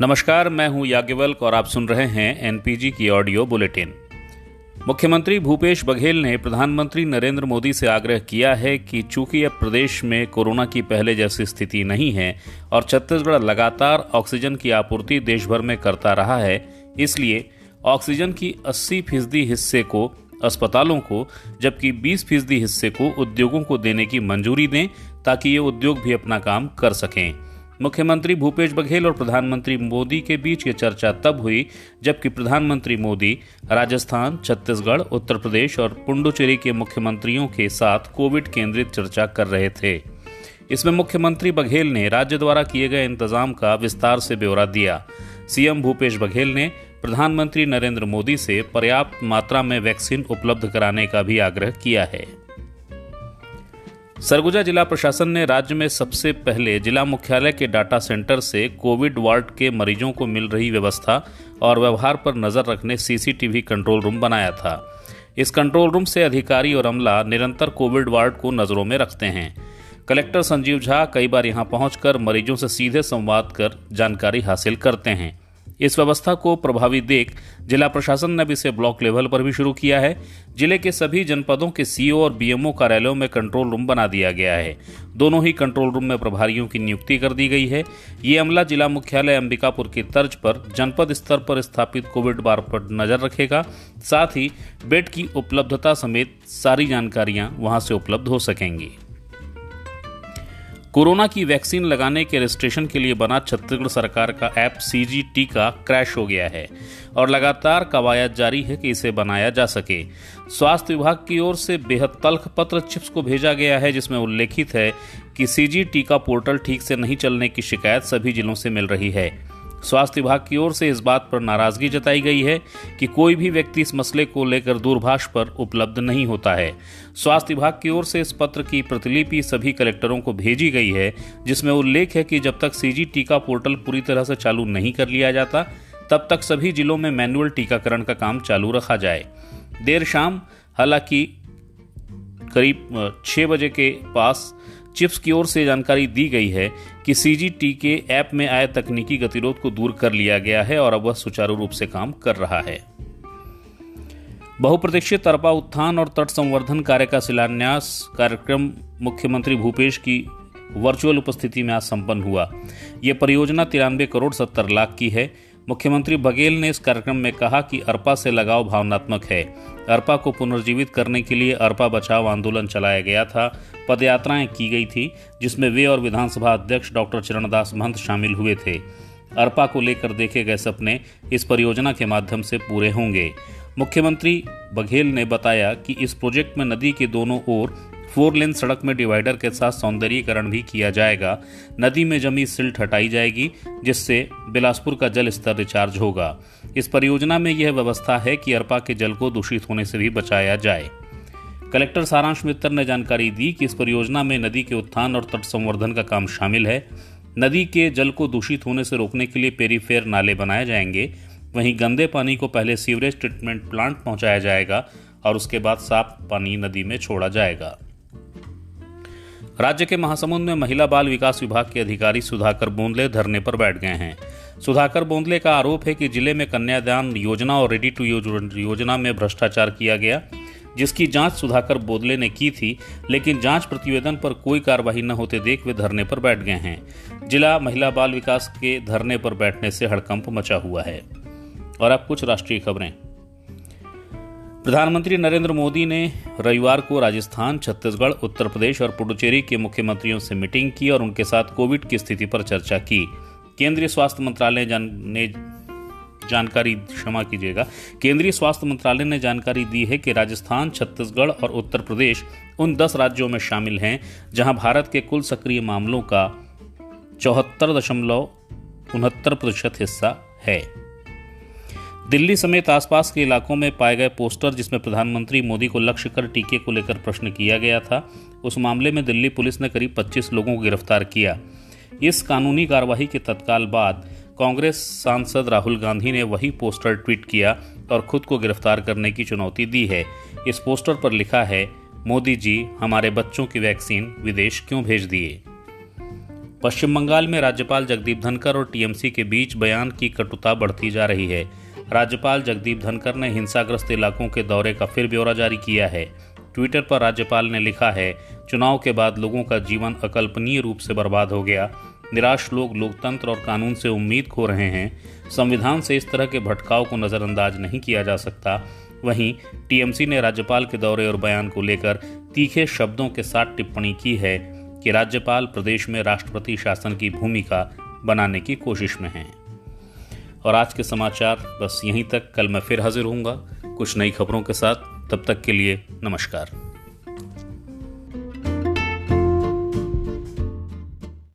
नमस्कार, मैं हूँ याज्ञवल्क और आप सुन रहे हैं एनपीजी की ऑडियो बुलेटिन। मुख्यमंत्री भूपेश बघेल ने प्रधानमंत्री नरेंद्र मोदी से आग्रह किया है कि चूँकि अब प्रदेश में कोरोना की पहले जैसी स्थिति नहीं है और छत्तीसगढ़ लगातार ऑक्सीजन की आपूर्ति देश भर में करता रहा है, इसलिए ऑक्सीजन की 80 फ़ीसदी हिस्से को अस्पतालों को, जबकि 20 फ़ीसदी हिस्से को उद्योगों को देने की मंजूरी दें ताकि ये उद्योग भी अपना काम कर सकें। मुख्यमंत्री भूपेश बघेल और प्रधानमंत्री मोदी के बीच ये चर्चा तब हुई जबकि प्रधानमंत्री मोदी राजस्थान, छत्तीसगढ़, उत्तर प्रदेश और पुडुचेरी के मुख्यमंत्रियों के साथ कोविड केंद्रित चर्चा कर रहे थे। इसमें मुख्यमंत्री बघेल ने राज्य द्वारा किए गए इंतज़ाम का विस्तार से ब्यौरा दिया। सीएम भूपेश बघेल ने प्रधानमंत्री नरेंद्र मोदी से पर्याप्त मात्रा में वैक्सीन उपलब्ध कराने का भी आग्रह किया है। सरगुजा जिला प्रशासन ने राज्य में सबसे पहले जिला मुख्यालय के डाटा सेंटर से कोविड वार्ड के मरीजों को मिल रही व्यवस्था और व्यवहार पर नज़र रखने सीसीटीवी कंट्रोल रूम बनाया था। इस कंट्रोल रूम से अधिकारी और अमला निरंतर कोविड वार्ड को नज़रों में रखते हैं। कलेक्टर संजीव झा कई बार यहाँ पहुंचकर मरीजों से सीधे संवाद कर जानकारी हासिल करते हैं। इस व्यवस्था को प्रभावी देख जिला प्रशासन ने अब इसे ब्लॉक लेवल पर भी शुरू किया है। ज़िले के सभी जनपदों के सीओ और बीएमओ कार्यालयों में कंट्रोल रूम बना दिया गया है। दोनों ही कंट्रोल रूम में प्रभारियों की नियुक्ति कर दी गई है। ये अमला जिला मुख्यालय अंबिकापुर की तर्ज पर जनपद स्तर पर स्थापित कोविड बार पर नज़र रखेगा। साथ ही बेड की उपलब्धता समेत सारी जानकारियाँ वहाँ से उपलब्ध हो सकेंगी। कोरोना की वैक्सीन लगाने के रजिस्ट्रेशन के लिए बना छत्तीसगढ़ सरकार का ऐप सी का क्रैश हो गया है और लगातार कवायद जारी है कि इसे बनाया जा सके। स्वास्थ्य विभाग की ओर से बेहद तल्ख पत्र चिप्स को भेजा गया है, जिसमें उल्लेखित है कि सी सीजी टीका पोर्टल ठीक से नहीं चलने की शिकायत सभी जिलों से मिल रही है। स्वास्थ्य विभाग की ओर से इस बात पर नाराज़गी जताई गई है कि कोई भी व्यक्ति इस मसले को लेकर दूरभाष पर उपलब्ध नहीं होता है। स्वास्थ्य विभाग की ओर से इस पत्र की प्रतिलिपि सभी कलेक्टरों को भेजी गई है, जिसमें उल्लेख है कि जब तक सीजी टीका पोर्टल पूरी तरह से चालू नहीं कर लिया जाता, तब तक सभी जिलों में मैनुअल टीकाकरण का काम चालू रखा जाए। देर शाम, हालाँकि करीब छह बजे के पास चिप्स की ओर से जानकारी दी गई है कि सीजीटी के ऐप में आए तकनीकी गतिरोध को दूर कर लिया गया है और अब वह सुचारू रूप से काम कर रहा है। बहुप्रतीक्षित तरपा उत्थान और तट संवर्धन कार्य का शिलान्यास कार्यक्रम मुख्यमंत्री भूपेश की वर्चुअल उपस्थिति में आज संपन्न हुआ। यह परियोजना तिरानवे करोड़ सत्तर लाख की है। मुख्यमंत्री बघेल ने इस कार्यक्रम में कहा कि अरपा से लगाव भावनात्मक है। अरपा को पुनर्जीवित करने के लिए अरपा बचाव आंदोलन चलाया गया था। पदयात्राएँ की गई थी, जिसमें वे और विधानसभा अध्यक्ष डॉक्टर चरणदास महंत शामिल हुए थे। अरपा को लेकर देखे गए सपने इस परियोजना के माध्यम से पूरे होंगे। मुख्यमंत्री बघेल ने बताया कि इस प्रोजेक्ट में नदी के दोनों ओर फोर लेन सड़क में डिवाइडर के साथ सौंदर्यीकरण भी किया जाएगा। नदी में जमी सिल्ट हटाई जाएगी, जिससे बिलासपुर का जल स्तर रिचार्ज होगा। इस परियोजना में यह व्यवस्था है कि अरपा के जल को दूषित होने से भी बचाया जाए। कलेक्टर सारांश मित्तर ने जानकारी दी कि इस परियोजना में नदी के उत्थान और तट संवर्धन का काम शामिल है। नदी के जल को दूषित होने से रोकने के लिए पेरीफेयर नाले बनाए जाएँगे। वहीं गंदे पानी को पहले सीवरेज ट्रीटमेंट प्लांट पहुँचाया जाएगा और उसके बाद साफ़ पानी नदी में छोड़ा जाएगा। राज्य के महासमुंद में महिला बाल विकास विभाग के अधिकारी सुधाकर बोंदले धरने पर बैठ गए हैं। सुधाकर बोंदले का आरोप है कि ज़िले में कन्यादान योजना और रेडी टू यूज़ योजना में भ्रष्टाचार किया गया, जिसकी जाँच सुधाकर बोदले ने की थी, लेकिन जाँच प्रतिवेदन पर कोई कार्रवाई न होते देख वे धरने पर बैठ गए हैं। जिला महिला बाल विकास के धरने पर बैठने से हड़कंप मचा हुआ है। और अब कुछ राष्ट्रीय खबरें। प्रधानमंत्री नरेंद्र मोदी ने रविवार को राजस्थान, छत्तीसगढ़ उत्तर प्रदेश और पुडुचेरी के मुख्यमंत्रियों से मीटिंग की और उनके साथ कोविड की स्थिति पर चर्चा की। केंद्रीय स्वास्थ्य मंत्रालय ने जानकारी क्षमा कीजिएगा। केंद्रीय स्वास्थ्य मंत्रालय ने जानकारी दी है कि राजस्थान, छत्तीसगढ़ और उत्तर प्रदेश उन दस राज्यों में शामिल हैं, जहाँ भारत के कुल सक्रिय मामलों का चौहत्तर दशमलव उनहत्तर प्रतिशत हिस्सा है। दिल्ली समेत आसपास के इलाकों में पाए गए पोस्टर जिसमें प्रधानमंत्री मोदी को लक्ष्य कर टीके को लेकर प्रश्न किया गया था, उस मामले में दिल्ली पुलिस ने करीब 25 लोगों को गिरफ़्तार किया। इस कानूनी कार्रवाई के तत्काल बाद कांग्रेस सांसद राहुल गांधी ने वही पोस्टर ट्वीट किया और खुद को गिरफ़्तार करने की चुनौती दी है। इस पोस्टर पर लिखा है, मोदी जी, हमारे बच्चों की वैक्सीन विदेश क्यों भेज दिए? पश्चिम बंगाल में राज्यपाल जगदीप धनकर और टीएमसी के बीच बयान की कटुता बढ़ती जा रही है। राज्यपाल जगदीप धनकर ने हिंसाग्रस्त इलाकों के दौरे का फिर ब्यौरा जारी किया है। ट्विटर पर राज्यपाल ने लिखा है, चुनाव के बाद लोगों का जीवन अकल्पनीय रूप से बर्बाद हो गया। निराश लोग लोकतंत्र और कानून से उम्मीद खो रहे हैं। संविधान से इस तरह के भटकाव को नज़रअंदाज नहीं किया जा सकता। वहीं टीएमसी ने राज्यपाल के दौरे और बयान को लेकर तीखे शब्दों के साथ टिप्पणी की है कि राज्यपाल प्रदेश में राष्ट्रपति शासन की भूमिका बनाने की कोशिश में हैं। और आज के समाचार, बस यहीं तक। कल मैं फिर हाजिर हूँगा कुछ नई खबरों के साथ। तब तक के लिए नमस्कार।